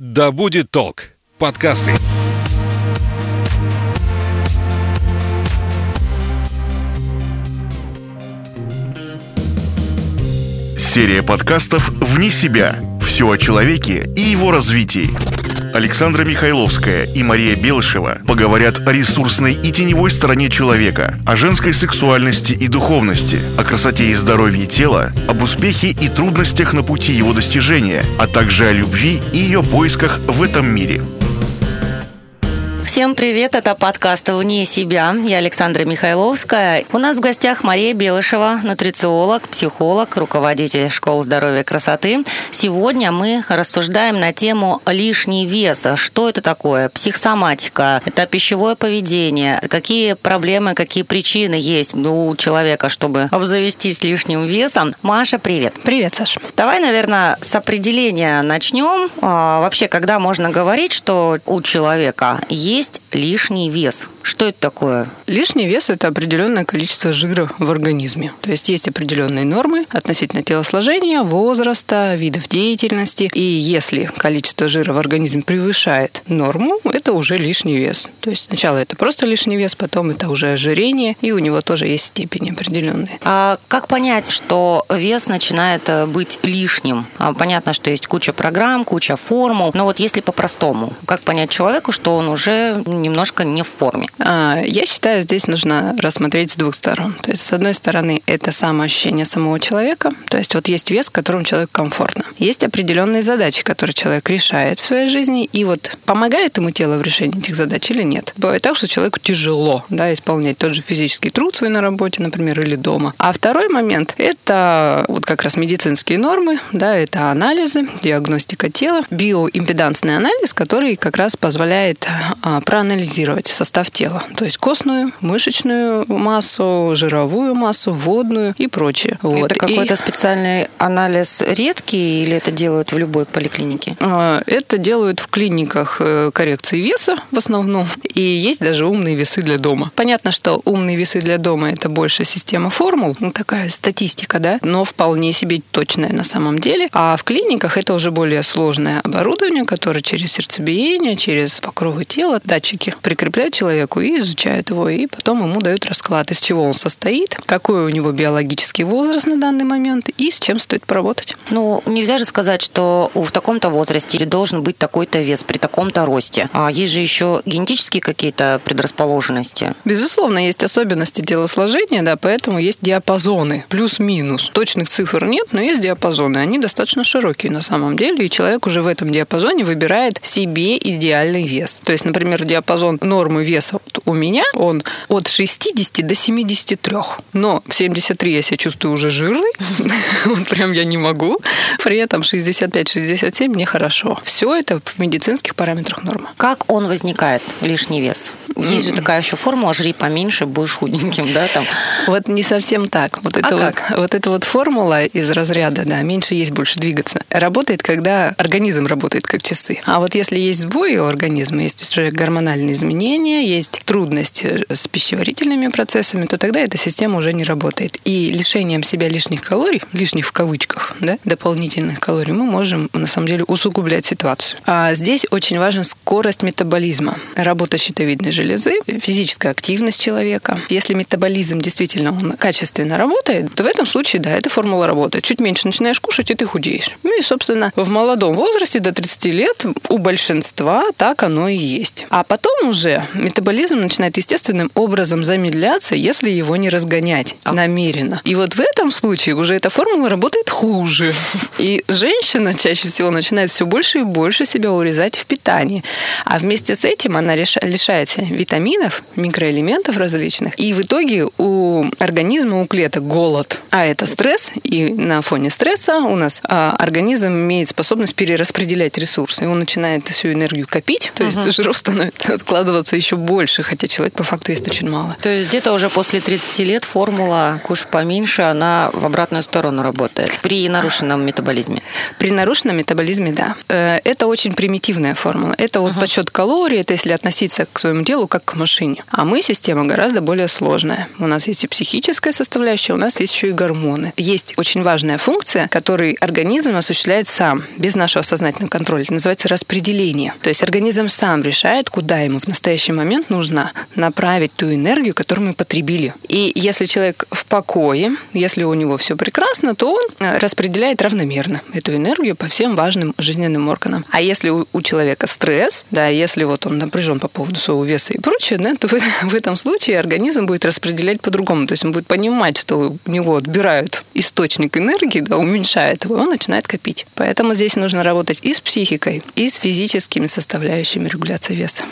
Да будет толк. Подкасты. Серия подкастов «Вне себя». Все о человеке и его развитии. Александра Михайловская и Мария Белышева поговорят о ресурсной и теневой стороне человека, о женской сексуальности и духовности, о красоте и здоровье тела, об успехе и трудностях на пути его достижения, а также о любви и ее поисках в этом мире. Всем привет, это подкаст «Вне себя». Я Александра Михайловская. У нас в гостях Мария Белышева, нутрициолог, психолог, руководитель школы здоровья и красоты. Сегодня мы рассуждаем на тему лишний вес. Что это такое? Психосоматика, это пищевое поведение. Какие проблемы, какие причины есть у человека, чтобы обзавестись лишним весом? Маша, привет. Привет, Саша. Давай, наверное, с определения начнем. А, вообще, когда можно говорить, что у человека есть есть лишний вес. Что это такое? Лишний вес – это определенное количество жира в организме. То есть есть определенные нормы относительно телосложения, возраста, видов деятельности. И если количество жира в организме превышает норму, это уже лишний вес. То есть сначала это просто лишний вес, потом это уже ожирение, и у него тоже есть степени определенные. А как понять, что вес начинает э, быть лишним? А, понятно, что есть куча программ, куча формул, но вот если по-простому, как понять человеку, что он уже немножко не в форме? А, я считаю, здесь нужно рассмотреть с двух сторон. То есть, с одной стороны, это самоощущение самого человека. То есть, вот есть вес, в котором человеку комфортно. Есть определенные задачи, которые человек решает в своей жизни, и вот помогает ему тело в решении этих задач или нет. Бывает так, что человеку тяжело да, исполнять тот же физический труд свой на работе, например, или дома. А второй момент – это вот как раз медицинские нормы, да, это анализы, диагностика тела, биоимпедансный анализ, который как раз позволяет а, проанализировать состав тела, то есть костную, мышечную массу, жировую массу, водную и прочее. Вот. Это какой-то и... специальный анализ редкий или это делают в любой поликлинике? А, это делают в клиниках э, коррекции веса в основном, и есть даже умные весы для дома. Понятно, что умные весы для дома это больше система формул, ну, такая статистика, да, но вполне себе точная на самом деле. А в клиниках это уже более сложное оборудование, которое через сердцебиение, через покровы тела, датчики прикрепляют человеку и изучают его, и потом ему дают расклад, из чего он состоит, какой у него биологический возраст на данный момент и с чем стоит поработать. Ну, нельзя же сказать, что в таком-то возрасте должен быть такой-то вес при таком-то росте. А есть же еще генетические какие-то предрасположенности. Безусловно, есть особенности телосложения, да, поэтому есть диапазоны, плюс-минус. Точных цифр нет, но есть диапазоны. Они достаточно широкие на самом деле, и человек уже в этом диапазоне выбирает себе идеальный вес. То есть, например, диапазон нормы веса вот у меня, он от 60 до 73. Но в 73 я себя чувствую уже жирный, вот прям я не могу. При этом 65-67 мне хорошо. Все это в медицинских параметрах норма. Как он возникает, лишний вес? Есть же такая еще формула, жри поменьше, будешь худеньким, да, там? Вот не совсем так. Вот это, а вот, вот эта вот формула из разряда, да, меньше есть, больше двигаться, работает, когда организм работает как часы. А вот если есть сбои у организма, есть уже гормональные изменения, есть трудности с пищеварительными процессами, то тогда эта система уже не работает. И лишением себя лишних калорий, лишних в кавычках, да, дополнительных калорий, мы можем на самом деле усугублять ситуацию. А здесь очень важна скорость метаболизма, работа щитовидной железы, физическая активность человека. Если метаболизм действительно он качественно работает, то в этом случае, да, эта формула работает. Чуть меньше начинаешь кушать, и ты худеешь. Ну и, собственно, в молодом возрасте до 30 лет у большинства так оно и есть. А потом уже метаболизм начинает естественным образом замедляться, если его не разгонять а. намеренно. И вот в этом случае уже эта формула работает хуже. И женщина чаще всего начинает все больше и больше себя урезать в питании. А вместе с этим она лишается витаминов, микроэлементов различных. И в итоге у организма, у клеток голод. А это стресс. И на фоне стресса у нас а, организм имеет способность перераспределять ресурсы. И он начинает всю энергию копить, то есть жиров становится начинает откладываться еще больше, хотя человек по факту есть очень мало. То есть где-то уже после 30 лет формула «кушай поменьше», она в обратную сторону работает при нарушенном метаболизме? При нарушенном метаболизме, да. Э, это очень примитивная формула. Это вот uh-huh. подсчет калорий, это если относиться к своему делу как к машине. А мы система гораздо более сложная. У нас есть и психическая составляющая, у нас есть еще и гормоны. Есть очень важная функция, которую организм осуществляет сам, без нашего сознательного контроля. Это называется распределение. То есть организм сам решает, куда ему в настоящий момент нужно направить ту энергию, которую мы потребили. И если человек в покое, если у него все прекрасно, то он э, распределяет равномерно эту энергию по всем важным жизненным органам. А если у, человека стресс, да, если вот он напряжен по поводу своего веса и прочее, да, то в, этом случае организм будет распределять по-другому. То есть он будет понимать, что у него отбирают источник энергии, да, уменьшает его, он начинает копить. Поэтому здесь нужно работать и с психикой, и с физическими составляющими регуляции веса.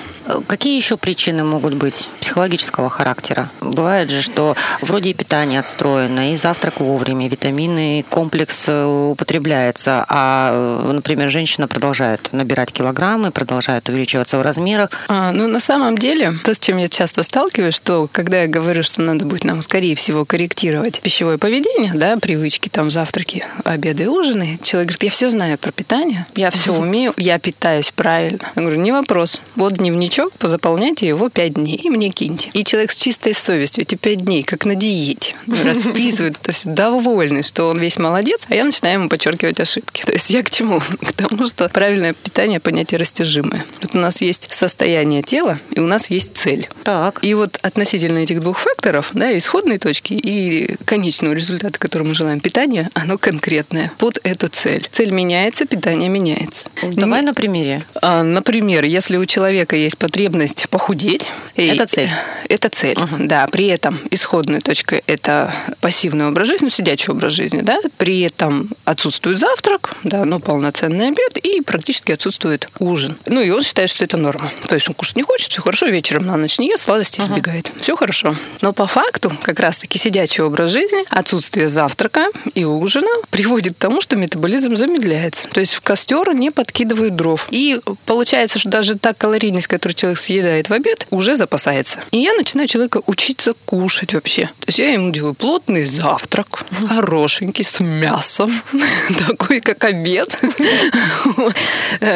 Какие еще причины могут быть психологического характера? Бывает же, что вроде и питание отстроено, и завтрак вовремя, витаминный комплекс э, употребляется, а, например, женщина продолжает набирать килограммы, продолжает увеличиваться в размерах. А, ну, на самом деле, то, с чем я часто сталкиваюсь, что когда я говорю, что надо будет нам, скорее всего, корректировать пищевое поведение, да, привычки, там, завтраки, обеды ужины, человек говорит, я все знаю про питание, я все умею, я питаюсь правильно. Я говорю, не вопрос. Вот дневничок, позаполняйте его пять дней и мне киньте. И человек с чистой совестью эти пять дней, как на диете, расписывает это все довольный, что он весь молодец, а я начинаю ему подчеркивать ошибки. То есть я к чему? К тому, что правильное питание понятие растяжимое. Вот у нас есть состояние тела, и у нас есть цель. Так. И вот относительно этих двух факторов, да, исходной точки и конечного результата, который мы желаем, питание, оно конкретное под эту цель. Цель меняется, питание меняется. Давай Не... на примере. А, например, если у человека есть потребность похудеть. Это цель. Это цель, угу. да. При этом исходная точка – это пассивный образ жизни, ну, сидячий образ жизни, да. При этом отсутствует завтрак, да, но полноценный обед и практически отсутствует ужин. Ну, и он считает, что это норма. То есть он кушать не хочет, все хорошо, вечером на ночь не ест, сладости угу. избегает. Все хорошо. Но по факту, как раз-таки сидячий образ жизни, отсутствие завтрака и ужина приводит к тому, что метаболизм замедляется. То есть в костер не подкидывают дров. И получается, что даже та калорийность, которую человек съедает в обед, уже запасается. И я начинаю человека учиться кушать вообще. То есть я ему делаю плотный завтрак, хорошенький, с мясом, такой, как обед,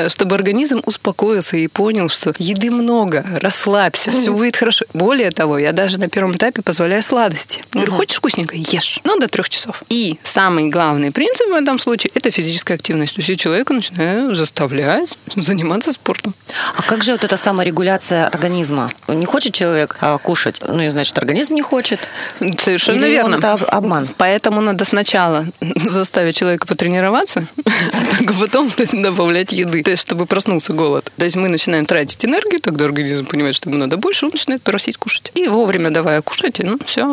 чтобы организм успокоился и понял, что еды много, расслабься, все будет хорошо. Более того, я даже на первом этапе позволяю сладости. Говорю, хочешь вкусненько? Ешь. Ну, до трех часов. И самый главный принцип в этом случае – это физическая активность. То есть я человека начинаю заставлять заниматься спортом. А как же вот эта саморегуляция организма? Не хочет человек а, кушать, ну и значит организм не хочет. Совершенно Или верно. Это обман. Поэтому надо сначала заставить человека потренироваться, а потом добавлять еды, то есть чтобы проснулся голод. То есть мы начинаем тратить энергию, тогда организм понимает, что ему надо больше, он начинает просить кушать. И вовремя давая кушать, ну все,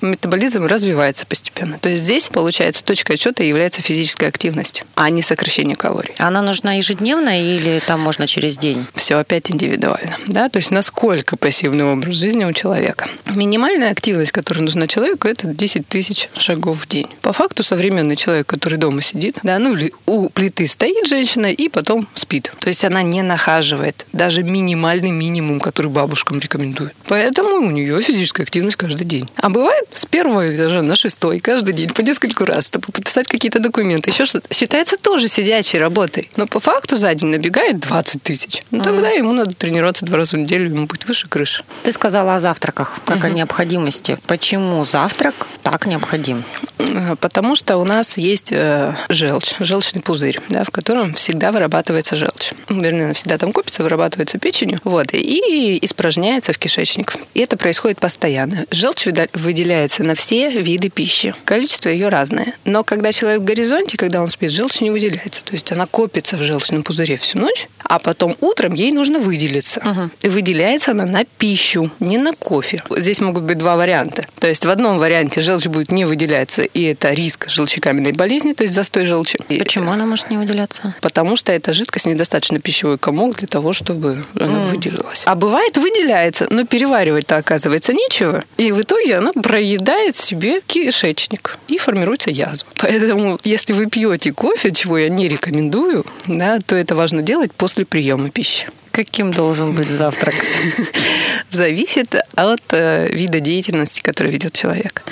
метаболизм развивается постепенно. То есть здесь, получается, точка отсчета является физическая активность, а не сокращение калорий. Она нужна ежедневно или там можно через день? Все опять индивидуально. Да? То есть насколько пассивный образ жизни у человека. Минимальная активность, которая нужна человеку, это 10 тысяч шагов в день. По факту современный человек, который дома сидит, да, ну или у плиты стоит женщина и потом спит. То есть она не нахаживает даже минимальный минимум, который бабушкам рекомендуют. Поэтому у нее физическая активность каждый день. А бывает с первого этажа на шестой каждый день по несколько раз, чтобы подписать какие-то документы. Еще что-то. Считается тоже сидячей работой. Но по факту за день набегает 20 тысяч. Ну, тогда ему надо тренироваться два раза в неделю, ему быть выше крыши. Ты сказала о завтраках, как угу. о необходимости. Почему завтрак так необходим? Э, потому что у нас есть э, желчь, желчный пузырь, да, в котором всегда вырабатывается желчь. Вернее, она всегда там копится, вырабатывается печенью, вот, и испражняется в кишечник. И это происходит постоянно. Желчь выделяется на все виды пищи. Количество ее разное. Но когда человек в горизонте, когда он спит, желчь не выделяется. То есть она копится в желчном пузыре всю ночь, а потом утром ей нужно выделиться. Угу. И выделяется она на пищу, не на кофе. Здесь могут быть два варианта. То есть в одном варианте желчь будет не выделяться, и это риск желчекаменной болезни, то есть застой желчи. Почему она может не выделяться? Потому что эта жидкость недостаточно пищевой комок для того, чтобы она mm. выделилась. А бывает выделяется, но переваривать-то оказывается нечего. И в итоге она проедает себе кишечник и формируется язва. Поэтому, если вы пьете кофе, чего я не рекомендую, да, то это важно делать после приема пищи. Каким должен быть завтрак? Зависит от э, вида деятельности, который ведет человек.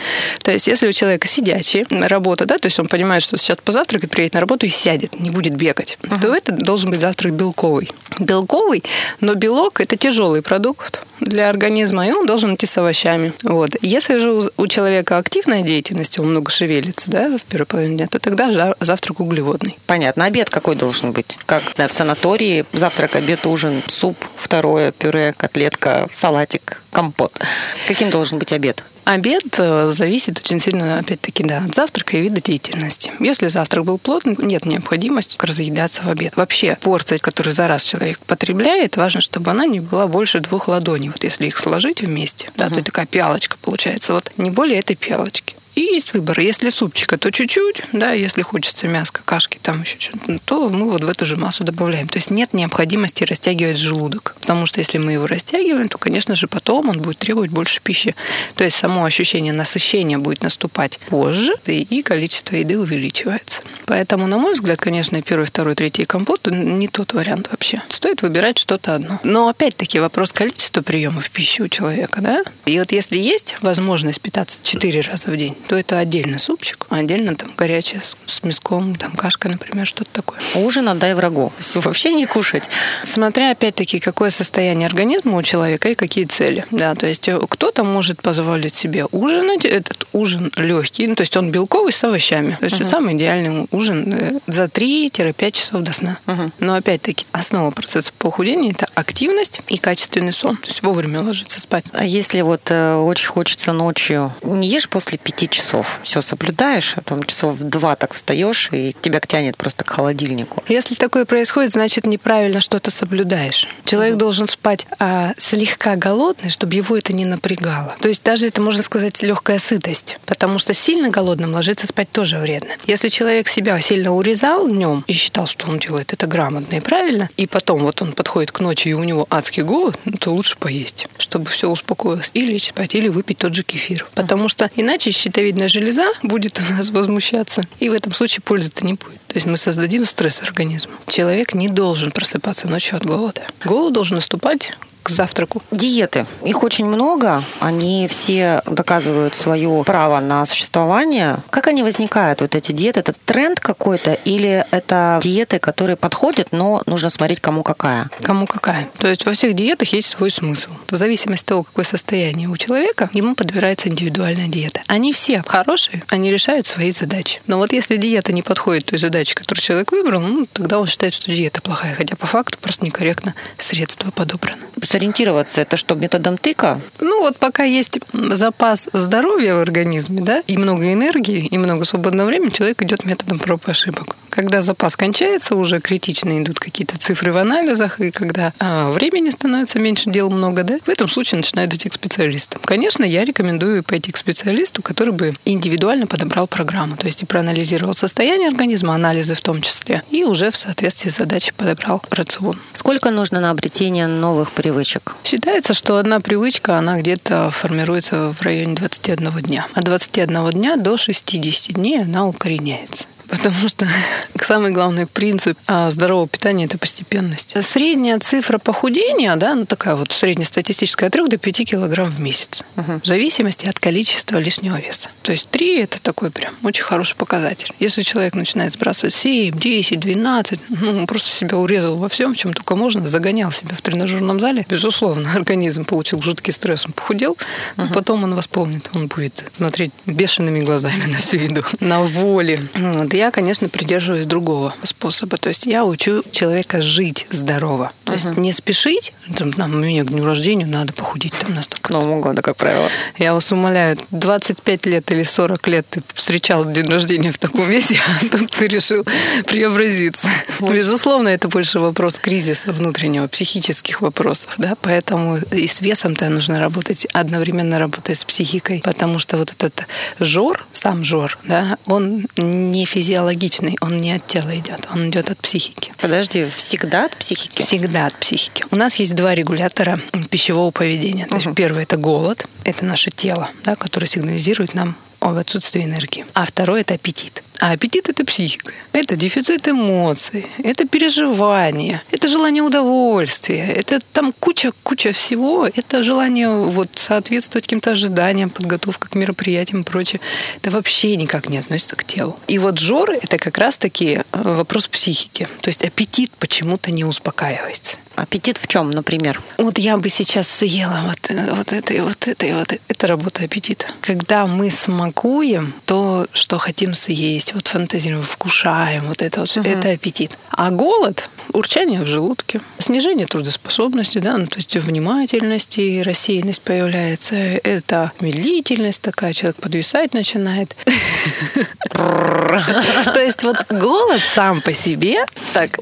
То есть, если у человека сидячая работа, да, то есть он понимает, что сейчас позавтракает, приедет на работу и сядет, не будет бегать, uh-huh. то это должен быть завтрак белковый. Белковый, но белок это тяжелый продукт для организма, и он должен идти с овощами. Вот. Если же у человека активная деятельность, он много шевелится, да, в первой половине дня, то тогда завтрак углеводный. Понятно. Обед какой должен быть? Как да, в санатории завтрак, обед, ужин, суп, второе, пюре, котлетка, салатик, компот. Каким должен быть обед? Обед э, зависит очень сильно, опять-таки, да, от завтрака и вида деятельности. Если завтрак был плотный, нет необходимости разъедаться в обед. Вообще, порция, которую за раз человек потребляет, важно, чтобы она не была больше двух ладоней. Вот если их сложить вместе, да, uh-huh. то такая пиалочка получается. Вот не более этой пиалочки. И есть выбор. Если супчика, то чуть-чуть, да, если хочется мяска, кашки, там еще что-то, то мы вот в эту же массу добавляем. То есть нет необходимости растягивать желудок. Потому что если мы его растягиваем, то, конечно же, потом он будет требовать больше пищи. То есть само ощущение насыщения будет наступать позже, и количество еды увеличивается. Поэтому, на мой взгляд, конечно, первый, второй, третий компот не тот вариант вообще. Стоит выбирать что-то одно. Но опять-таки вопрос количества приемов пищи у человека, да? И вот если есть возможность питаться 4 раза в день, то это отдельно супчик, а отдельно там горячее с, мяском, там кашка, например, что-то такое. Ужин отдай врагу. Вообще не кушать. Смотря опять-таки, какое состояние организма у человека и какие цели. Да, то есть э, кто-то может позволить себе ужинать, этот ужин легкий, ну, то есть он белковый с овощами. То есть это самый идеальный ужин э, за 3-5 часов до сна. Uh-huh. Но опять-таки основа процесса похудения это активность и качественный сон. То есть вовремя ложиться спать. А если вот э, очень хочется ночью, не ешь после 5 часов, все соблюдаешь, а потом часов в 2 так встаешь, и тебя тянет просто к холодильнику. Если такое происходит, значит неправильно что-то соблюдаешь. Человек uh-huh. должен спать а, слегка голодный, чтобы его это не напрягало. То есть даже это можно сказать легкая сытость, потому что сильно голодным ложиться спать тоже вредно. Если человек себя сильно урезал днем и считал, что он делает это грамотно и правильно, и потом вот он подходит к ночи, и у него адский голод, ну, то лучше поесть, чтобы все успокоилось. Или спать, или выпить тот же кефир. Потому что иначе щитовидная железа будет у нас возмущаться, и в этом случае пользы-то не будет. То есть мы создадим стресс организму. Человек не должен просыпаться ночью от голода. Голод должен наступать к завтраку. Диеты. Их очень много. Они все доказывают свое право на существование. Как они возникают, вот эти диеты? Это тренд какой-то или это диеты, которые подходят, но нужно смотреть, кому какая? Кому какая. То есть во всех диетах есть свой смысл. В зависимости от того, какое состояние у человека, ему подбирается индивидуальная диета. Они все хорошие, они решают свои задачи. Но вот если диета не подходит той задаче, которую человек выбрал, ну, тогда он считает, что диета плохая. Хотя по факту просто некорректно средства подобраны сориентироваться? Это что, методом тыка? Ну вот пока есть запас здоровья в организме, да, и много энергии, и много свободного времени, человек идет методом проб и ошибок. Когда запас кончается, уже критично идут какие-то цифры в анализах, и когда а, времени становится меньше, дел много, да, в этом случае начинают идти к специалистам. Конечно, я рекомендую пойти к специалисту, который бы индивидуально подобрал программу, то есть и проанализировал состояние организма, анализы в том числе, и уже в соответствии с задачей подобрал рацион. Сколько нужно на обретение новых привычек? Привычек? Считается, что одна привычка, она где-то формируется в районе 21 дня. От 21 дня до 60 дней она укореняется. Потому что самый главный принцип а, здорового питания – это постепенность. Средняя цифра похудения, да, ну такая вот среднестатистическая, от 3 до 5 килограмм в месяц. Угу. В зависимости от количества лишнего веса. То есть 3 – это такой прям очень хороший показатель. Если человек начинает сбрасывать 7, 10, 12, ну, он просто себя урезал во всем, чем только можно, загонял себя в тренажерном зале, безусловно, организм получил жуткий стресс, он похудел, угу. потом он восполнит, он будет смотреть бешеными глазами на всю еду, на воле. Вот я, конечно, придерживаюсь другого способа. То есть я учу человека жить здорово. То uh-huh. есть не спешить, там, нам, меня к дню рождения надо похудеть там настолько. Новому году, как правило. Я вас умоляю, 25 лет или 40 лет ты встречал день рождения в таком весе, а тут ты решил преобразиться. Безусловно, это больше вопрос кризиса внутреннего, психических вопросов. Да? Поэтому и с весом-то нужно работать, одновременно работать с психикой. Потому что вот этот жор, сам жор, да, он не физический физиологичный, он не от тела идет, он идет от психики. Подожди, всегда от психики? Всегда от психики. У нас есть два регулятора пищевого поведения. То угу. есть первый это голод, это наше тело, да, которое сигнализирует нам об отсутствии энергии. А второй это аппетит. А аппетит – это психика. Это дефицит эмоций, это переживание, это желание удовольствия, это там куча-куча всего. Это желание вот соответствовать каким-то ожиданиям, подготовка к мероприятиям и прочее. Это вообще никак не относится к телу. И вот жор – это как раз-таки э, вопрос психики. То есть аппетит почему-то не успокаивается. Аппетит в чем, например? Вот я бы сейчас съела вот, вот это и вот это и вот это. Это работа аппетита. Когда мы смакуем то, что хотим съесть, вот фантазируем, вкушаем, вот это вот, угу. это аппетит. А голод – урчание в желудке, снижение трудоспособности, да, ну, то есть внимательности, рассеянность появляется, это медлительность такая, человек подвисать начинает. То есть вот голод сам по себе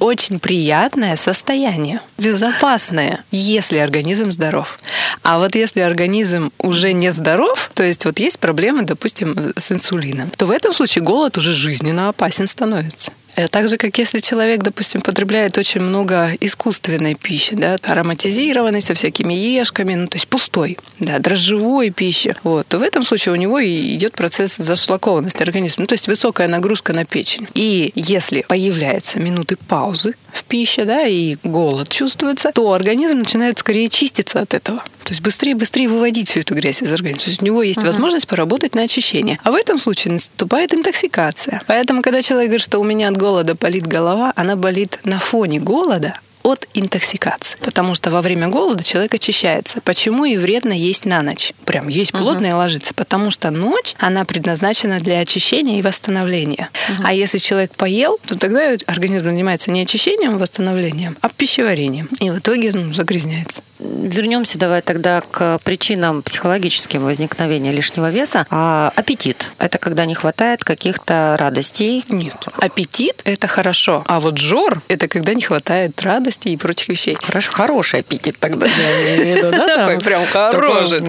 очень приятное состояние безопасное, если организм здоров. А вот если организм уже не здоров, то есть вот есть проблемы, допустим, с инсулином, то в этом случае голод уже жизненно опасен становится. Э, так же, как если человек, допустим, потребляет очень много искусственной пищи, да, ароматизированной, со всякими ешками, ну, то есть пустой, да, дрожжевой пищи, вот, то в этом случае у него и идет процесс зашлакованности организма, ну, то есть высокая нагрузка на печень. И если появляются минуты паузы в пище, да, и голод чувствуется, то организм начинает скорее чиститься от этого. То есть быстрее-быстрее выводить всю эту грязь из организма. То есть у него есть uh-huh. возможность поработать на очищение. А в этом случае наступает интоксикация. Поэтому, когда человек говорит, что у меня от голода болит голова, она болит на фоне голода, от интоксикации. Потому что во время голода человек очищается. Почему и вредно есть на ночь? Прям есть плотно uh-huh. и ложиться. Потому что ночь, она предназначена для очищения и восстановления. Uh-huh. А если человек поел, то тогда организм занимается не очищением и восстановлением, а пищеварением. И в итоге ну, загрязняется. Вернемся давай тогда к причинам психологическим возникновения лишнего веса. А аппетит – это когда не хватает каких-то радостей? Нет. Аппетит – это хорошо. А вот жор – это когда не хватает сладости и прочих вещей. Хорошо, хороший аппетит тогда, я имею в виду, да? Такой прям хороший.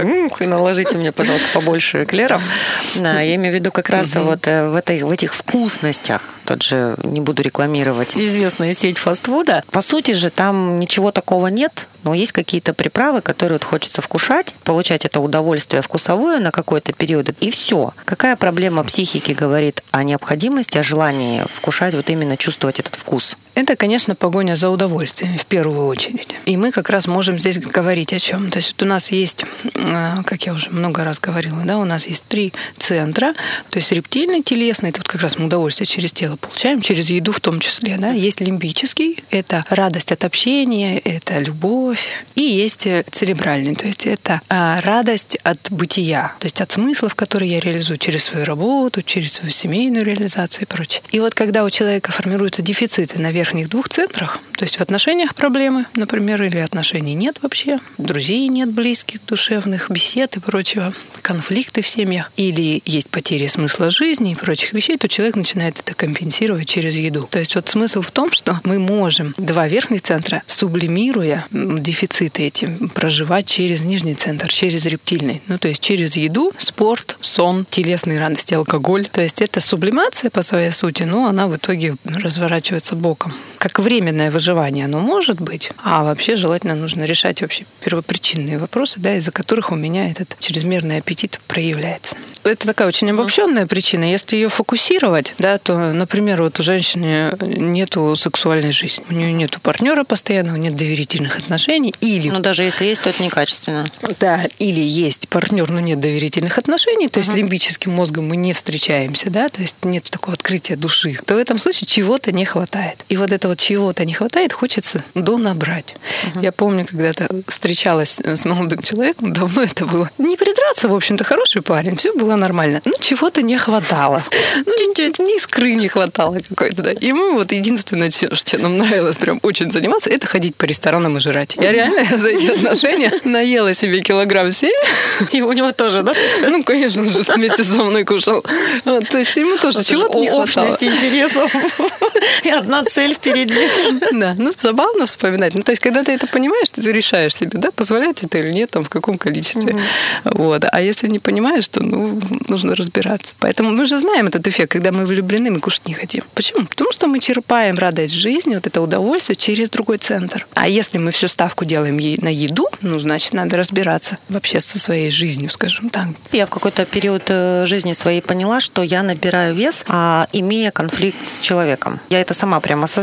Наложите мне, пожалуйста, побольше эклеров. Я имею в виду как раз вот э, в этих вкусностях, тот же, не буду рекламировать, известная сеть фастфуда. По сути же, там ничего такого нет, но есть какие-то приправы, которые вот хочется вкушать, получать это удовольствие вкусовое на какой-то период, и все. Какая проблема психики говорит о необходимости, о желании вкушать, вот именно чувствовать этот вкус? Это, конечно, погоня за удовольствием в первую очередь. И мы как раз можем здесь говорить о чем. То есть вот у нас есть, э, как я уже много раз говорила, да, у нас есть три центра. То есть рептильный, телесный, это вот как раз мы удовольствие через тело получаем, через еду в том числе. Да. Есть лимбический, это радость от общения, это любовь, и есть э, церебральный, то есть это а, радость от бытия, то есть от смыслов, которые я реализую через свою работу, через свою семейную реализацию и прочее. И вот когда у человека формируются дефициты на верхних двух центрах, то есть в отношениях проблемы, например, или отношений нет вообще, друзей нет близких, душевных, бесед и прочего, конфликты в семьях, или есть потери смысла жизни и прочих вещей, то человек начинает это компенсировать через еду. То есть вот смысл в том, что мы можем два верхних центра, сублимируя дефициты эти проживать через нижний центр, через рептильный. Ну, то есть через еду, спорт, сон, телесные радости, алкоголь. То есть это сублимация по своей сути, но она в итоге разворачивается боком. Как временное выживание оно может быть, а вообще желательно нужно решать вообще первопричинные вопросы, да, из-за которых у меня этот чрезмерный аппетит проявляется. Это такая очень обобщенная причина. Если ее фокусировать, да, то, например, вот у женщины нету сексуальной жизни, у нее нету партнера постоянного, нет доверительных отношений, или... Ну, даже если есть, то это некачественно. Да, или есть партнер, но нет доверительных отношений, то uh-huh. есть лимбическим мозгом мы не встречаемся, да, то есть нет такого открытия души, то в этом случае чего-то не хватает. И вот это вот чего-то не хватает, хочется до набрать. Uh-huh. Я помню, когда-то встречалась с молодым человеком, давно это было. Не придраться, в общем-то, хороший парень, все было нормально. Ну, чего-то не хватало. Ну, ни искры не хватало какой-то, да. И мы вот единственное, что нам нравилось прям очень заниматься, это ходить по ресторанам и жрать. Я реально за эти отношения наела себе килограмм семь. И у него тоже, да? Ну, конечно, он же вместе со мной кушал. То есть ему тоже чего-то не хватало. интересов. И одна цель впереди. Да, ну забавно вспоминать. Ну, то есть, когда ты это понимаешь, ты решаешь себе, да, позволять это или нет, там, в каком количестве. Вот. А если не понимаешь, то, ну, нужно разбираться. Поэтому мы же знаем этот эффект, когда мы влюблены, мы кушать не хотим. Почему? Потому что мы черпаем радость жизни, вот это удовольствие через другой центр. А если мы всю ставку делаем на еду, ну, значит, надо разбираться вообще со своей жизнью, скажем так. Я в какой-то период э, жизни своей поняла, что я набираю вес, а, имея конфликт с человеком. Я это сама прямо осознала,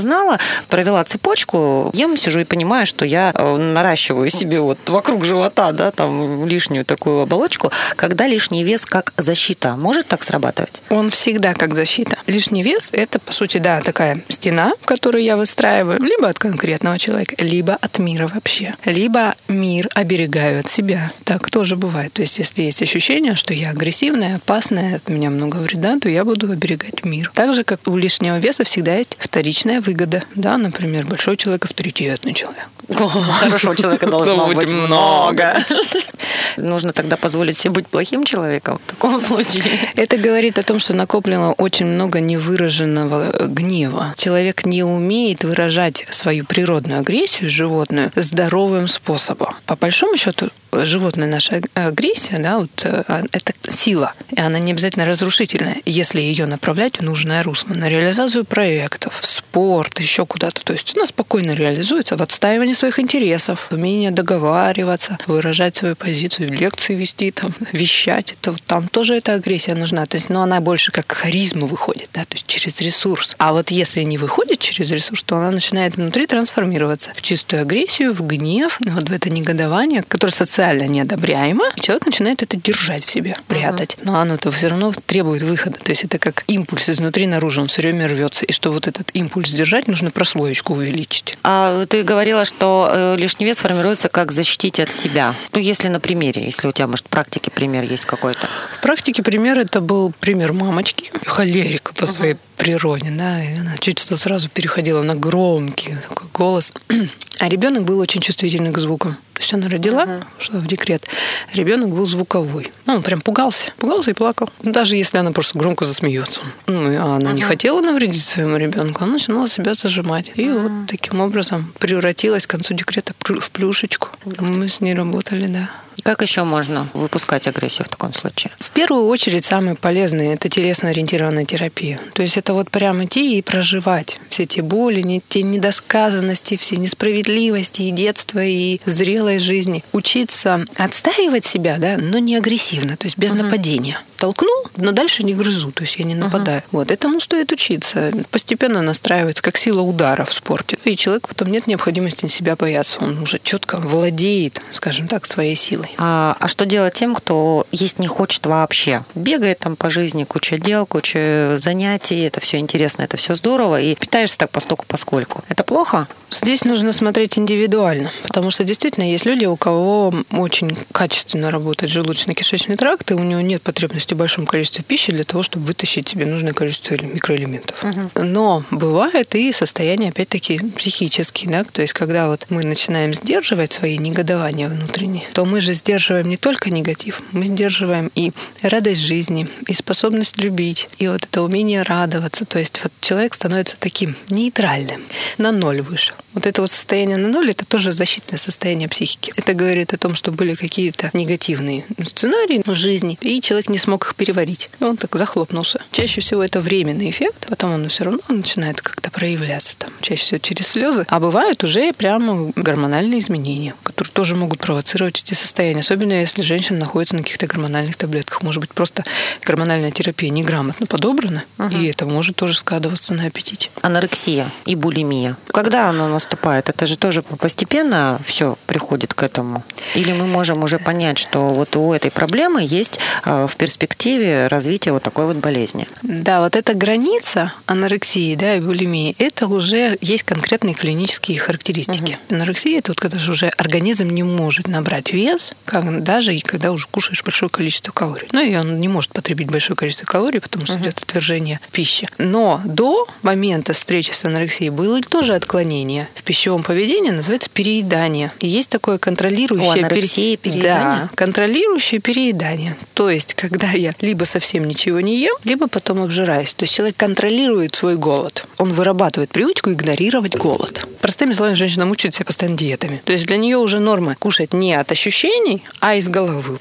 провела цепочку, ем, сижу и понимаю, что я э, наращиваю себе вот вокруг живота, да, там лишнюю такую оболочку, когда лишний вес как защита. Может так срабатывать? Он всегда как защита. Лишний вес – это, по сути, да, такая стена, которую я выстраиваю либо от конкретного человека, либо от мира вообще. Либо мир оберегаю от себя. Так тоже бывает. То есть, если есть ощущение, что я агрессивная, опасная, от меня много вреда, то я буду оберегать мир. Так же, как у лишнего веса всегда есть вторичная выгода. Да, например, большой человек – авторитетный человек. Хорошего человека должно быть много. Нужно тогда позволить себе быть плохим человеком в таком случае. Это говорит о том, что накоплено очень много невыраженного гнева. Человек не умеет выражать свою природную агрессию животную здоровым способом. По большому счету, животная наша агрессия, да, вот э, а, это сила, и она не обязательно разрушительная, если ее направлять в нужное русло, на реализацию проектов, в спорт, еще куда-то. То есть она спокойно реализуется в отстаивании своих интересов, умение договариваться, выражать свою позицию, лекции вести, там, вещать. Это, там тоже эта агрессия нужна. То есть, но она больше как харизма выходит, да, то есть через ресурс. А вот если не выходит через ресурс, то она начинает внутри трансформироваться в чистую агрессию, в гнев, вот в это негодование, которое социально социально неодобряемо, человек начинает это держать в себе, прятать. Но оно-то все равно требует выхода. То есть это как импульс изнутри наружу, он все время рвется. И что вот этот импульс держать, нужно прослоечку увеличить. А ты говорила, что э, лишний вес формируется как защитить от себя. Ну, если на примере, если у тебя, может, в практике пример есть какой-то. В практике пример это был пример мамочки, холерика по своей природе, да, и она чуть что сразу переходила на громкий такой голос. А ребенок был очень чувствительный к звукам. То есть она родила, uh-huh. шла в декрет. Ребенок был звуковой. Ну, он прям пугался. Пугался и плакал. Даже если она просто громко засмеется. Ну, а она uh-huh. не хотела навредить своему ребенку, она начинала себя зажимать. И uh-huh. вот таким образом превратилась к концу декрета в плюшечку. Мы с ней работали, да. Как еще можно выпускать агрессию в таком случае? В первую очередь самое полезное – это телесно-ориентированная терапия. То есть это вот прям идти и проживать все те боли, те недосказанности, все несправедливости и детства, и зрелой жизни. Учиться отстаивать себя, да, но не агрессивно, то есть без угу. нападения. Толкну, но дальше не грызу, то есть я не нападаю. Угу. Вот этому стоит учиться. Постепенно настраивается, как сила удара в спорте. И человек потом нет необходимости себя бояться. Он уже четко владеет, скажем так, своей силой. А, а что делать тем, кто есть не хочет вообще? Бегает там по жизни, куча дел, куча занятий, это все интересно, это все здорово, и питаешься так постольку поскольку. Это плохо? Здесь нужно смотреть индивидуально, потому что действительно есть люди, у кого очень качественно работает желудочно-кишечный тракт, и у него нет потребности в большом количестве пищи для того, чтобы вытащить себе нужное количество микроэлементов. Угу. Но бывает и состояние, опять-таки, психические, да, то есть когда вот мы начинаем сдерживать свои негодования внутренние, то мы же сдерживаем не только негатив, мы сдерживаем и радость жизни, и способность любить, и вот это умение радоваться. То есть вот человек становится таким нейтральным, на ноль вышел. Вот это вот состояние на ноль, это тоже защитное состояние психики. Это говорит о том, что были какие-то негативные сценарии в жизни, и человек не смог их переварить. И он так захлопнулся. Чаще всего это временный эффект, потом он все равно начинает как-то проявляться там, чаще всего через слезы. А бывают уже прямо гормональные изменения, которые тоже могут провоцировать эти состояния, особенно если женщина находится на каких-то гормональных таблетках. Может быть, просто гормональная терапия неграмотно подобрана, угу. и это может тоже складываться на аппетите. Анорексия и булимия. Когда она наступает? Это же тоже постепенно все приходит к этому? Или мы можем уже понять, что вот у этой проблемы есть э, в перспективе развития вот такой вот болезни? Да, вот эта граница анорексии да, и булимии, это уже есть конкретные клинические характеристики. Угу. Анорексия – это вот когда же уже организм не может набрать вес, как, даже и когда уже кушаешь большое количество калорий. Ну и он не может потребить большое количество калорий, потому что uh-huh. идет отвержение пищи. Но до момента встречи с анорексией было тоже отклонение в пищевом поведении, называется переедание. И есть такое контролирующее О, переедание. Да, контролирующее переедание. То есть, когда я либо совсем ничего не ем, либо потом обжираюсь. То есть человек контролирует свой голод. Он вырабатывает привычку игнорировать голод. Простыми словами, женщина мучает себя постоянно диетами. То есть для нее уже норма кушать не от ощущений, а из головы.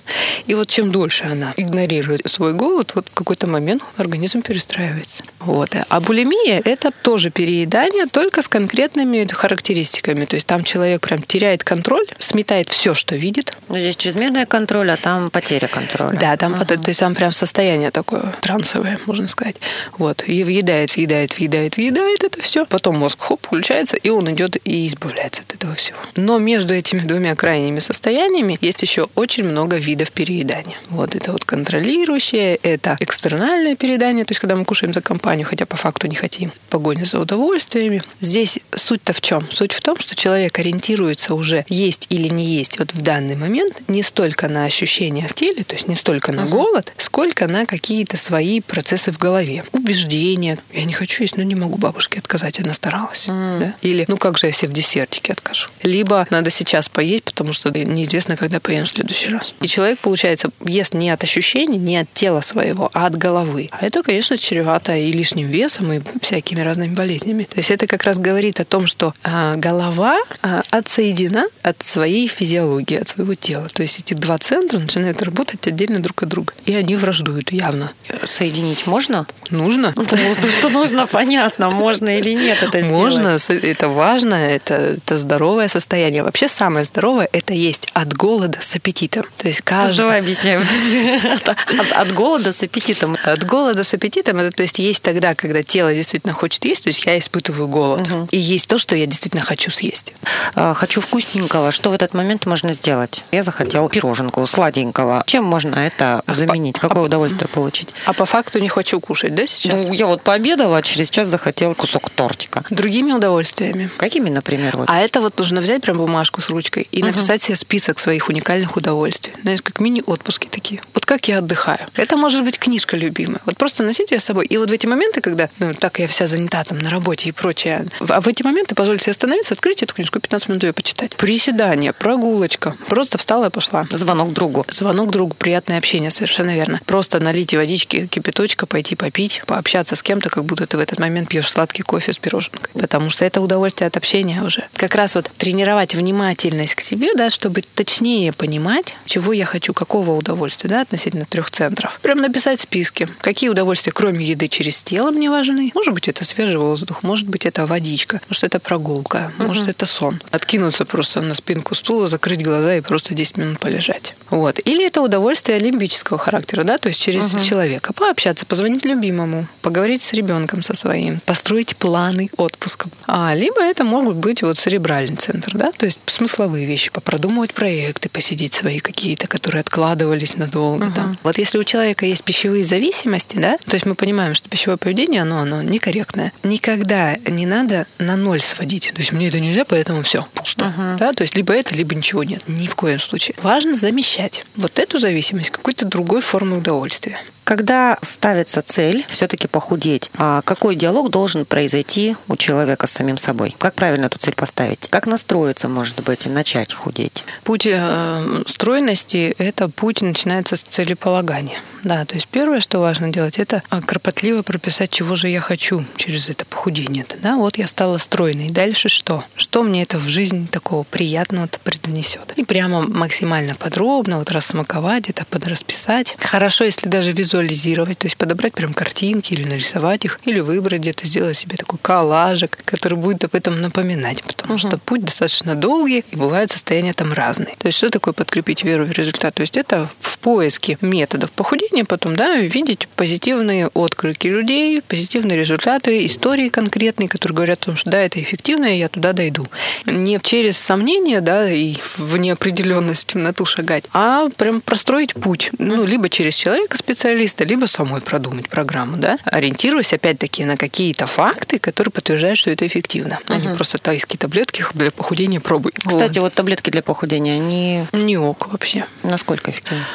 И вот чем дольше она игнорирует свой голод, вот в какой-то момент организм перестраивается. Вот. А булимия – это тоже переедание, только с конкретными характеристиками. То есть там человек прям теряет контроль, сметает все, что видит. Но здесь чрезмерный контроль, а там потеря контроля. Да, там, ага. то есть там прям состояние такое трансовое, можно сказать. Вот. И въедает, въедает, въедает, въедает это все. Потом мозг хоп, включается, и он идет и избавляется от этого всего. Но между этими двумя крайними состояниями есть еще очень много видов переедания. Вот это вот контролирующее, это экстернальное переедание, то есть когда мы кушаем за компанию, хотя по факту не хотим, погоня за удовольствиями. Здесь суть-то в чем? Суть в том, что человек ориентируется уже есть или не есть вот в данный момент не столько на ощущения в теле, то есть не столько на голод, сколько на какие-то свои процессы в голове. Убеждения. Я не хочу есть, но не могу бабушке отказать, она старалась. Mm. Да? Или, ну как же я себе в десертике откажу? Либо надо сейчас поесть, потому что неизвестно, когда поем в следующий раз. И человек, получается, ест не от ощущений, не от тела своего, а от головы. А это, конечно, чревато и лишним весом, и всякими разными болезнями. То есть это как раз говорит о том, что а, голова а, отсоединена от своей физиологии, от своего тела. То есть эти два центра начинают работать отдельно друг от друга. И они враждуют явно. Соединить можно? Нужно. Ну, что нужно, понятно, можно или нет это сделать. Можно, это важно, это, это здоровое состояние. Вообще самое здоровое – это есть от голода с аппетитом. То есть каждый... Давай объясняем. От голода с аппетитом. От голода с аппетитом – это то есть есть тогда, когда тело действительно хочет есть, то есть я испытываю голод. И есть то, что я действительно хочу съесть. А, хочу вкусненького. Что в этот момент можно сделать? Я захотела пироженку сладенького. Чем можно это а заменить? А Какое удовольствие получить? А по факту не хочу кушать, да, сейчас? Ну, я вот пообедала, а через час захотела кусок тортика. Другими удовольствиями. Какими, например? Вот? А это вот нужно взять прям бумажку с ручкой и написать себе список своих уникальных удовольствий. Знаешь, как мини-отпуски такие. Вот как я отдыхаю. Это может быть книжка любимая. Вот просто носите ее с собой. И вот в эти моменты, когда, ну, так я вся занята там на работе и прочее, а в эти моменты позвольте себе остановиться, открыть эту книжку, 15 минут ее почитать. Приседание, прогулочка. Просто встала и пошла. Звонок другу. Звонок другу, приятное общение, совершенно верно. Просто налить водички, кипяточка, пойти попить, пообщаться с кем-то, как будто ты в этот момент пьешь сладкий кофе с пироженкой. Потому что это удовольствие от общения уже. Как раз вот тренировать внимательность к себе, да, чтобы точнее понимать, чего я хочу, какого удовольствия, да, относительно трех центров. Прям написать списки, какие удовольствия, кроме еды, через тело мне важны. Может быть, это свежий воздух, может быть, это водичка, может, это прогулка, uh-huh. может, это сон. Откинуться просто на спинку стула, закрыть глаза и просто 10 минут полежать. Вот. Или это удовольствие лимбического характера, да, то есть через uh-huh. человека. Пообщаться, позвонить любимому, поговорить с ребенком со своим, построить планы отпуска. А, либо это могут быть вот церебральный центр, да, то есть смысловые вещи, попродумывать проекты, посидеть свои какие-то, которые откладывались надолго. Uh-huh. Там. Вот если у человека есть пищевые зависимости, да, то есть мы понимаем, что пищевое поведение, оно, оно некорректное. Никогда не надо на ноль сводить. То есть мне это нельзя, поэтому все, пусто. Uh-huh. Да, то есть либо это, либо ничего нет. Ни в коем случае. Важно замещать вот эту зависимость какой-то другой формой удовольствия. Когда ставится цель все-таки похудеть, а какой диалог должен произойти у человека с самим собой? Как правильно эту цель поставить? Как настроиться, может быть, и начать худеть? Путь э, стройности – это путь начинается с целеполагания. Да, то есть первое, что важно делать, это кропотливо прописать, чего же я хочу через это похудение. Да, вот я стала стройной. Дальше что? Что мне это в жизнь такого приятного преднесет? И прямо максимально подробно вот рассмаковать это, подрасписать. Хорошо, если даже визуально визуализировать, то есть подобрать прям картинки или нарисовать их, или выбрать где-то, сделать себе такой коллажик, который будет об этом напоминать, потому угу. что путь достаточно долгий, и бывают состояния там разные. То есть что такое подкрепить веру в результат? То есть это в поиске методов похудения потом, да, видеть позитивные отклики людей, позитивные результаты, истории конкретные, которые говорят о том, что да, это эффективно, и я туда дойду. Не через сомнения, да, и в неопределенность, в темноту шагать, а прям простроить путь, ну, либо через человека специалиста, специалиста, либо самой продумать программу, да, ориентируясь опять-таки на какие-то факты, которые подтверждают, что это эффективно, угу. а не просто тайские таблетки для похудения пробуй. Кстати, вот. вот таблетки для похудения, они... Не ок вообще. Насколько эффективны?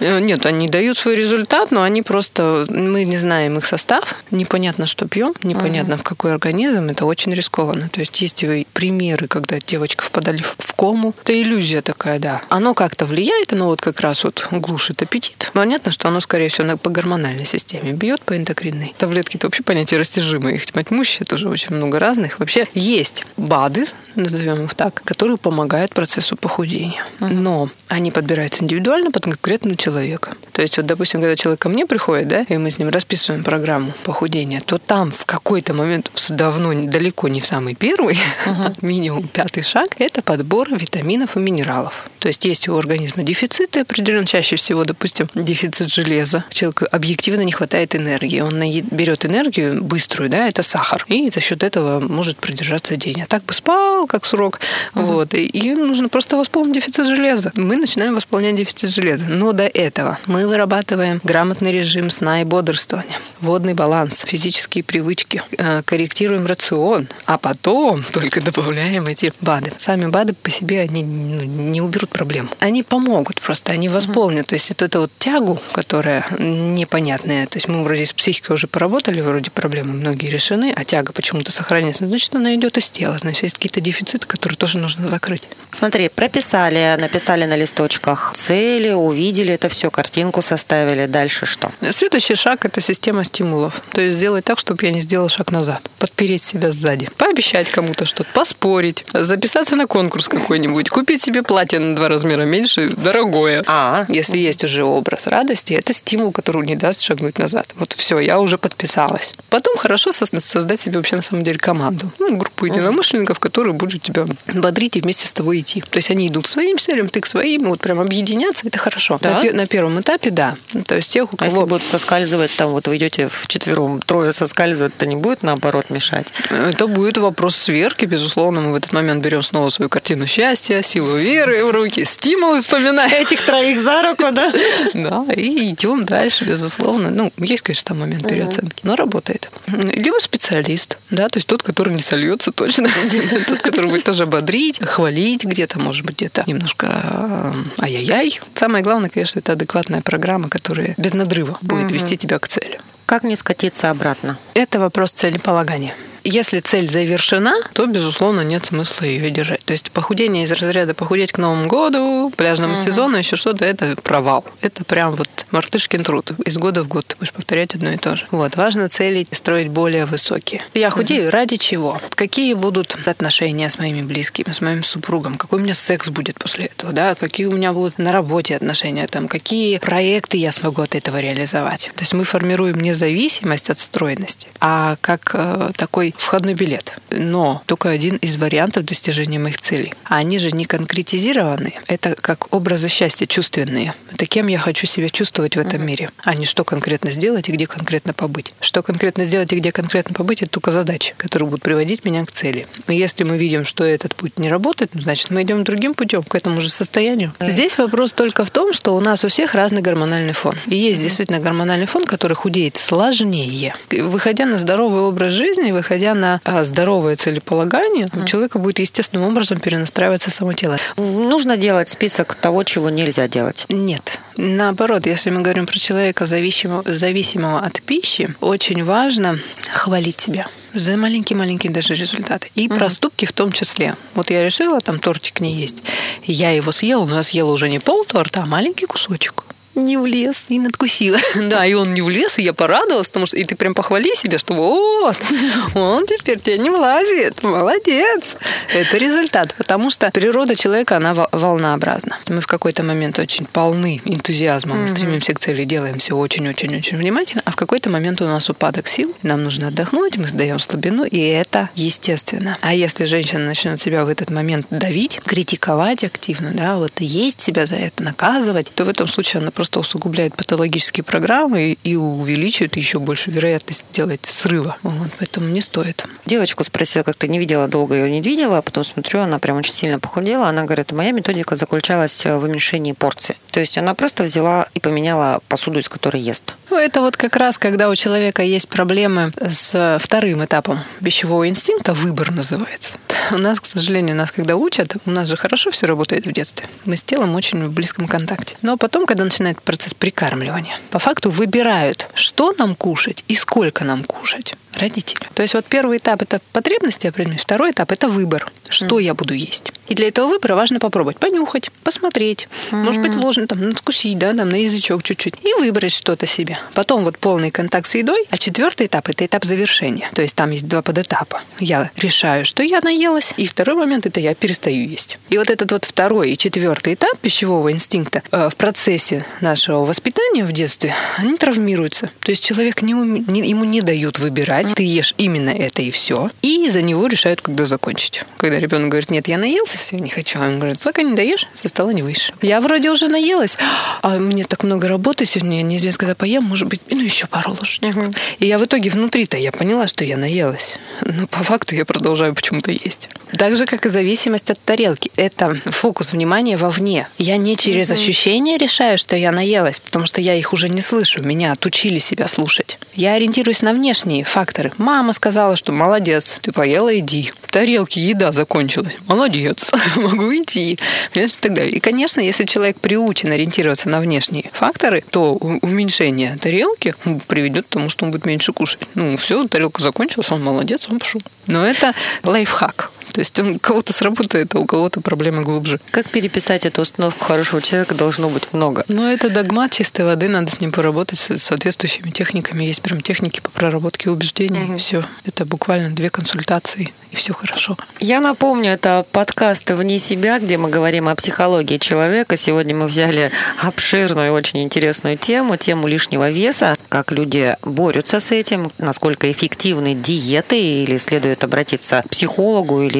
Э, нет, они дают свой результат, но они просто... Мы не знаем их состав, непонятно, что пьем, непонятно, uh-huh. в какой организм. Это очень рискованно. То есть есть примеры, когда девочка впадали в кому. Это иллюзия такая, да. Оно как-то влияет, оно вот как раз вот глушит аппетит. Понятно, что оно, скорее всего, по гормональной системе бьет, по эндокринной. Таблетки это вообще понятие растяжимое. Их тьма тьмущая, тоже очень много разных. Вообще есть БАДы, назовем их так, которые помогают процессу похудения. Но они подбираются индивидуально под конкретного человека. То есть, вот, допустим, когда человек ко мне приходит, да, и мы с ним расписываем программу похудения, то там в какой-то момент, давно, далеко не в самый первый, uh-huh. минимум пятый шаг, это подбор витаминов и минералов. То есть есть у организма дефициты определенно, чаще всего, допустим, дефицит железа. Человеку объективно не хватает энергии. Он берет энергию быструю, да, это сахар, и за счет этого может продержаться день. А так бы спал, как срок. Uh-huh. Вот. И, нужно просто восполнить дефицит железа. Мы начинаем восполнять дефицит железа. Но до этого мы вырабатываем грамотный режим сна и бодрствования, водный баланс, физические привычки, э, корректируем рацион, а потом только добавляем эти БАДы. Сами БАДы по себе они ну, не уберут проблем. Они помогут просто, они восполнят. То есть это, это вот тягу, которая непонятная. То есть мы вроде с психикой уже поработали, вроде проблемы многие решены, а тяга почему-то сохраняется. Значит, она идет из тела. Значит, есть какие-то дефициты, которые тоже нужно закрыть. Смотри, прописали, написали на листочках цели, увидели это все, картинку составили. Дальше что? Следующий шаг – это система стимулов. То есть сделать так, чтобы я не сделал шаг назад. Подпереть себя сзади. Пообещать кому-то что-то, поспорить, записаться на конкурс какой-нибудь, купить себе платье на два размера меньше, дорогое. А, если есть уже образ радости, это стимул, который не даст шагнуть назад. Вот все, я уже подписалась. Потом хорошо создать себе вообще на самом деле команду. Ну, группу единомышленников, которые будут тебя бодрить и вместе с тобой идти. То есть они идут к своим целям, ты к своим, вот прям объединяться, это хорошо. Да? На, на первом этапе, да. То есть тех, у кого... А если будут соскальзывать, там вот вы идете в четвером, трое соскальзывают, это не будет наоборот мешать? Это будет вопрос сверки, безусловно. Мы в этот момент берем снова свою картину счастья, силу веры в руки, стимулы вспоминаем. Этих троих за руку, да? Да, и идем дальше, безусловно. Ну, есть, конечно, там момент переоценки, но работает. Либо специалист, да, то есть тот, который не сольется точно, тот, который будет тоже бодрить, хвалить где-то, может быть, где-то немножко э, ай-яй-яй. Самое главное, конечно, это адекватная программа, которая без надрыва будет вести тебя к цели. Как не скатиться обратно? Это вопрос целеполагания. Если цель завершена, то, безусловно, нет смысла ее держать. То есть похудение из разряда похудеть к Новому году, пляжному угу. сезону, еще что-то, это провал. Это прям вот мартышкин труд. Из года в год ты будешь повторять одно и то же. Вот. Важно цели строить более высокие. Я худею угу. ради чего? Какие будут отношения с моими близкими, с моим супругом? Какой у меня секс будет после этого? Да? Какие у меня будут на работе отношения? Там, какие проекты я смогу от этого реализовать? То есть мы формируем независимость от стройности, а как э, такой входной билет. Но только один из вариантов достижения моих целей. А они же не конкретизированы. Это как образы счастья чувственные. Это кем я хочу себя чувствовать в этом мире, а не что конкретно сделать и где конкретно побыть. Что конкретно сделать и где конкретно побыть, это только задачи, которые будут приводить меня к цели. И если мы видим, что этот путь не работает, ну, значит, мы идем другим путем, к этому же состоянию. Здесь вопрос только в том, что у нас у всех разный гормональный фон. И есть действительно гормональный фон, который худеет сложнее. Выходя на здоровый образ жизни, выходя несмотря на а, здоровое целеполагание, у человека будет естественным образом перенастраиваться само тело. Нужно делать список того, чего нельзя делать? Нет. Наоборот, если мы говорим про человека, зависимого, зависимого от пищи, очень важно хвалить себя за маленькие-маленькие даже результаты. И угу. проступки в том числе. Вот я решила, там тортик не есть. Я его съела, но я съела уже не пол торта, а маленький кусочек не влез. И надкусила. Да, и он не влез, и я порадовалась, потому что и ты прям похвали себя, что вот, он теперь тебе не влазит. Молодец. Это результат, потому что природа человека, она волнообразна. Мы в какой-то момент очень полны энтузиазмом, мы стремимся к цели, делаем все очень-очень-очень внимательно, а в какой-то момент у нас упадок сил, нам нужно отдохнуть, мы сдаем слабину, и это естественно. А если женщина начнет себя в этот момент давить, критиковать активно, да, вот есть себя за это, наказывать, то в этом случае она просто просто усугубляет патологические программы и увеличивает еще больше вероятность сделать срыва. Вот, поэтому не стоит. Девочку спросила, как ты не видела, долго ее не видела, а потом смотрю, она прям очень сильно похудела. Она говорит, моя методика заключалась в уменьшении порции. То есть она просто взяла и поменяла посуду, из которой ест. Это вот как раз, когда у человека есть проблемы с вторым этапом пищевого инстинкта, выбор называется. У нас, к сожалению, нас когда учат, у нас же хорошо все работает в детстве. Мы с телом очень в близком контакте. Но потом, когда начинает процесс прикармливания, по факту выбирают, что нам кушать и сколько нам кушать родители. То есть вот первый этап это потребности определенные, второй этап это выбор, что mm. я буду есть. И для этого выбора важно попробовать, понюхать, посмотреть, mm. может быть ложно там надкусить, да, там на язычок чуть-чуть и выбрать что-то себе. Потом вот полный контакт с едой, а четвертый этап это этап завершения. То есть там есть два подэтапа. Я решаю, что я наелась, и второй момент это я перестаю есть. И вот этот вот второй и четвертый этап пищевого инстинкта э, в процессе нашего воспитания в детстве они травмируются. То есть человек не, ум... не ему не дают выбирать ты ешь именно это и все. И за него решают, когда закончить. Когда ребенок говорит, нет, я наелся, все, не хочу. Он говорит, пока не даешь, со стола не выйдешь. Я вроде уже наелась, а мне так много работы сегодня, неизвестно, когда поем, может быть, ну еще пару ложечек. Угу. И я в итоге внутри-то я поняла, что я наелась. Но по факту я продолжаю почему-то есть. Так же, как и зависимость от тарелки. Это фокус внимания вовне. Я не через угу. ощущения решаю, что я наелась, потому что я их уже не слышу. Меня отучили себя слушать. Я ориентируюсь на внешние факторы. Мама сказала, что молодец, ты поела, иди. В тарелке еда закончилась. Молодец, могу идти. Понимаешь, и так далее. И, конечно, если человек приучен ориентироваться на внешние факторы, то уменьшение тарелки приведет к тому, что он будет меньше кушать. Ну, все, тарелка закончилась, он молодец, он пошел. Но это лайфхак. То есть он у кого-то сработает, а у кого-то проблемы глубже. Как переписать эту установку хорошего человека должно быть много? Ну, это догмат чистой воды, надо с ним поработать с соответствующими техниками. Есть прям техники по проработке убеждений. Угу. Все. Это буквально две консультации, и все хорошо. Я напомню, это подкаст «Вне себя», где мы говорим о психологии человека. Сегодня мы взяли обширную и очень интересную тему, тему лишнего веса, как люди борются с этим, насколько эффективны диеты, или следует обратиться к психологу или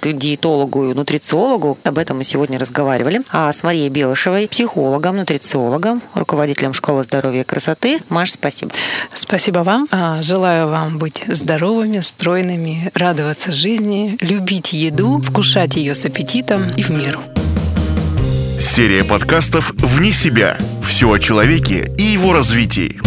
к диетологу и нутрициологу. Об этом мы сегодня разговаривали. А с Марией Белышевой, психологом, нутрициологом, руководителем школы здоровья и красоты. Маш, спасибо. Спасибо вам. А, желаю вам быть здоровыми, стройными, радоваться жизни, любить еду, вкушать ее с аппетитом и в меру. Серия подкастов «Вне себя». Все о человеке и его развитии.